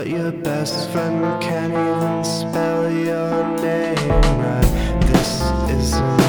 But your best friend can't even spell your name right. This isn't.